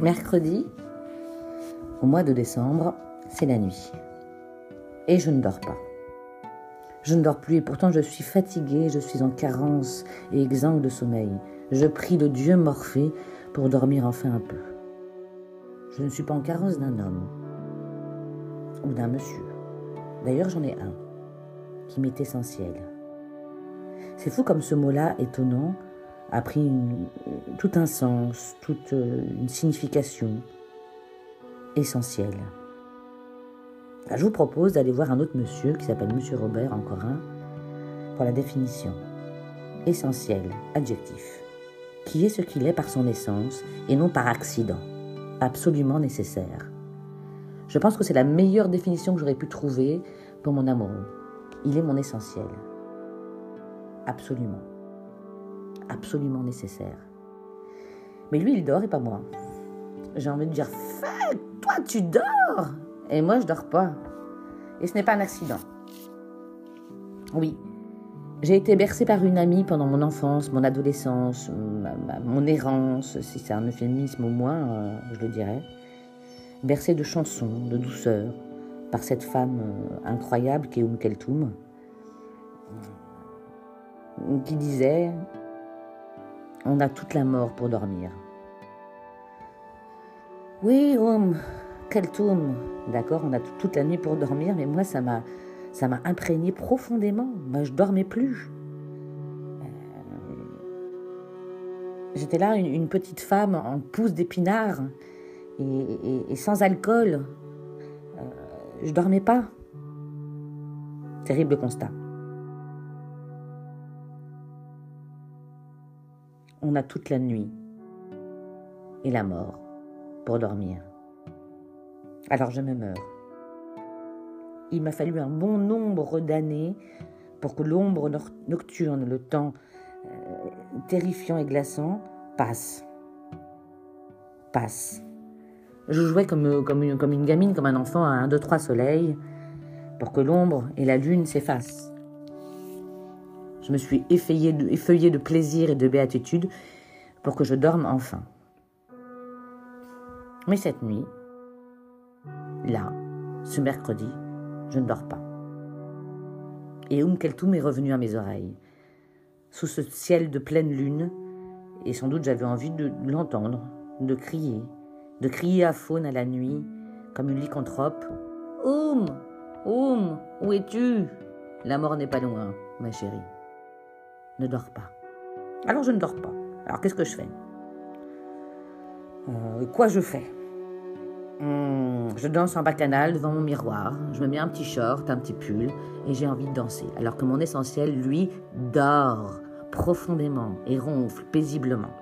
Mercredi, au mois de décembre, c'est la nuit. Et je ne dors pas. Je ne dors plus et pourtant je suis fatiguée, je suis en carence et exsangue de sommeil. Je prie le Dieu Morphée pour dormir enfin un peu. Je ne suis pas en carence d'un homme ou d'un monsieur. D'ailleurs, j'en ai un qui m'est essentiel. C'est fou comme ce mot-là, étonnant, a pris tout un sens, toute euh, une signification essentielle. Je vous propose d'aller voir un autre monsieur qui s'appelle Monsieur Robert, encore un, pour la définition. Essentiel, adjectif, qui est ce qu'il est par son essence et non par accident, absolument nécessaire. Je pense que c'est la meilleure définition que j'aurais pu trouver pour mon amoureux. Il est mon essentiel. Absolument. Absolument nécessaire. Mais lui, il dort et pas moi. J'ai envie de dire, fais, toi, tu dors Et moi, je dors pas. Et ce n'est pas un accident. Oui, j'ai été bercée par une amie pendant mon enfance, mon adolescence, mon errance, si c'est un euphémisme au moins, euh, je le dirais. Bercée de chansons, de douceur, par cette femme euh, incroyable qui est Oum Keltoum, qui disait On a toute la mort pour dormir. Oui, Oum, Keltoum, d'accord, on a toute la nuit pour dormir, mais moi, ça m'a, ça m'a imprégné profondément. Moi, je dormais plus. Euh, j'étais là, une, petite femme en pousse d'épinards et, sans alcool. Euh, je dormais pas. Terrible constat. On a toute la nuit et la mort pour dormir. Alors je me meurs. Il m'a fallu un bon nombre d'années pour que l'ombre nocturne, le temps euh, terrifiant et glaçant, passe. Passe. Je jouais une, comme une gamine, comme un enfant à un, deux, trois soleils, pour que l'ombre et la lune s'effacent. Je me suis effeuillée de, plaisir et de béatitude pour que je dorme enfin. Mais cette nuit, là, ce mercredi, je ne dors pas. Et Oum Keltoum est revenu à mes oreilles. Sous ce ciel de pleine lune, et sans doute j'avais envie de l'entendre, de crier, de crier à faune à la nuit, comme une lycanthrope. Oum Oum Où es-tu? La mort n'est pas loin, ma chérie. Ne dors pas. Alors je ne dors pas. Alors qu'est-ce que je fais? Euh, Quoi je fais? Hmm, Je danse en bacchanal devant mon miroir. Je me mets un petit short, un petit pull, et j'ai envie de danser. Alors que mon essentiel, lui, dort profondément et ronfle paisiblement.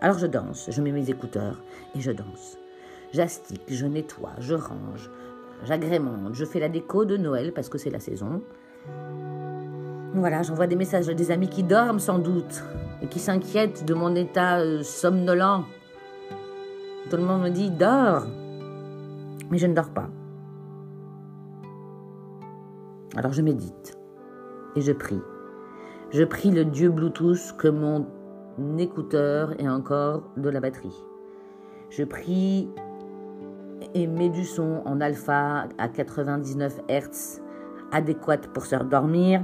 Alors je danse, je mets mes écouteurs et je danse. J'astique, je nettoie, je range, j'agrémente, je fais la déco de Noël parce que c'est la saison. Voilà, j'envoie des messages à des amis qui dorment sans doute et qui s'inquiètent de mon état euh, somnolent. Tout le monde me dit dors, mais je ne dors pas. Alors je médite et je prie. Je prie le Dieu Bluetooth que mon écouteur et encore de la batterie. Je prie et mets du son en alpha à 99 Hz adéquate pour se dormir.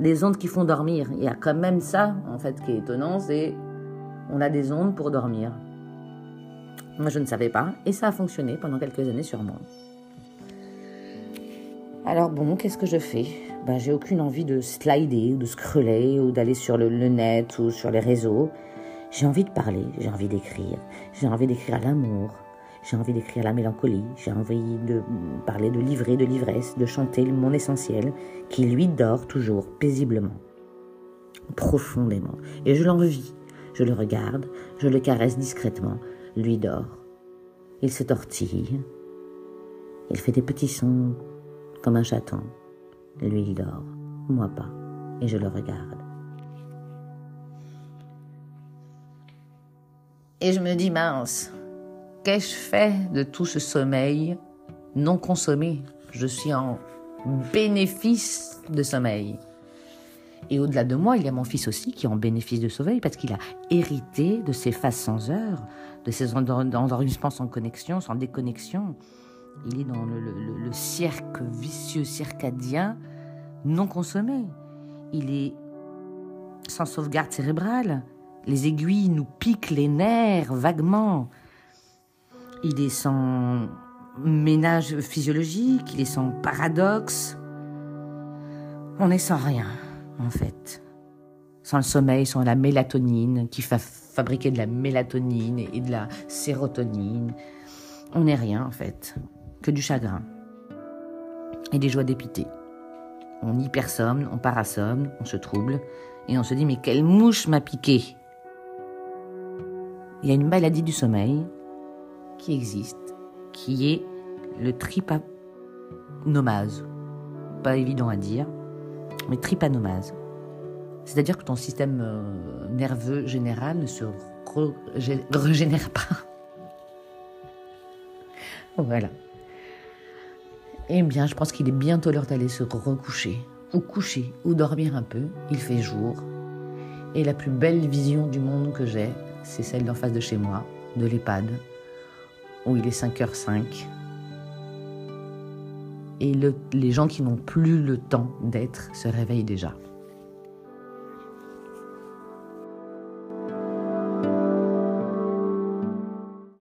Les ondes qui font dormir. Il y a quand même ça, en fait, qui est étonnant, c'est on a des ondes pour dormir. Moi, je ne savais pas, et ça a fonctionné pendant quelques années moi. Alors bon, qu'est-ce que je fais? Ben, J'ai aucune envie de slider ou de scroller ou d'aller sur le, net ou sur les réseaux. J'ai envie de parler, j'ai envie d'écrire, j'ai envie d'écrire à l'amour, j'ai envie d'écrire la mélancolie, j'ai envie de parler de livrer, de l'ivresse, de chanter mon essentiel qui lui dort toujours paisiblement, profondément. Et je l'envie, je le regarde, je le caresse discrètement, lui dort. Il se tortille, il fait des petits sons comme un chaton. Lui, il dort, moi pas, et je le regarde. Et je me dis, mince, qu'ai-je fait de tout ce sommeil non consommé? Je suis en bénéfice de sommeil. Et au-delà de moi, il y a mon fils aussi qui en bénéficie de sommeil parce qu'il a hérité de ces phases sans heure, de ces endormissements sans connexion, sans déconnexion. Il est dans le, le, cirque vicieux circadien non consommé. Il est sans sauvegarde cérébrale. Les aiguilles nous piquent les nerfs vaguement. Il est sans ménage physiologique, il est sans paradoxe. On est sans rien, en fait. Sans le sommeil, sans la mélatonine qui va fabriquer de la mélatonine et de la sérotonine. On n'est rien, en fait. Que du chagrin. Et des joies dépitées. On hypersomme, on parasomme, on se trouble, et on se dit mais quelle mouche m'a piqué? Il y a une maladie du sommeil qui existe, qui est le trypanomase. Pas évident à dire, mais trypanomase. C'est-à-dire que ton système euh, nerveux général ne se régénère pas. voilà. Eh bien, je pense qu'il est bientôt l'heure d'aller se recoucher, ou coucher, ou dormir un peu. Il fait jour. Et la plus belle vision du monde que j'ai, c'est celle d'en face de chez moi, de l'EHPAD, où il est 5h05 et les gens qui n'ont plus le temps d'être se réveillent déjà.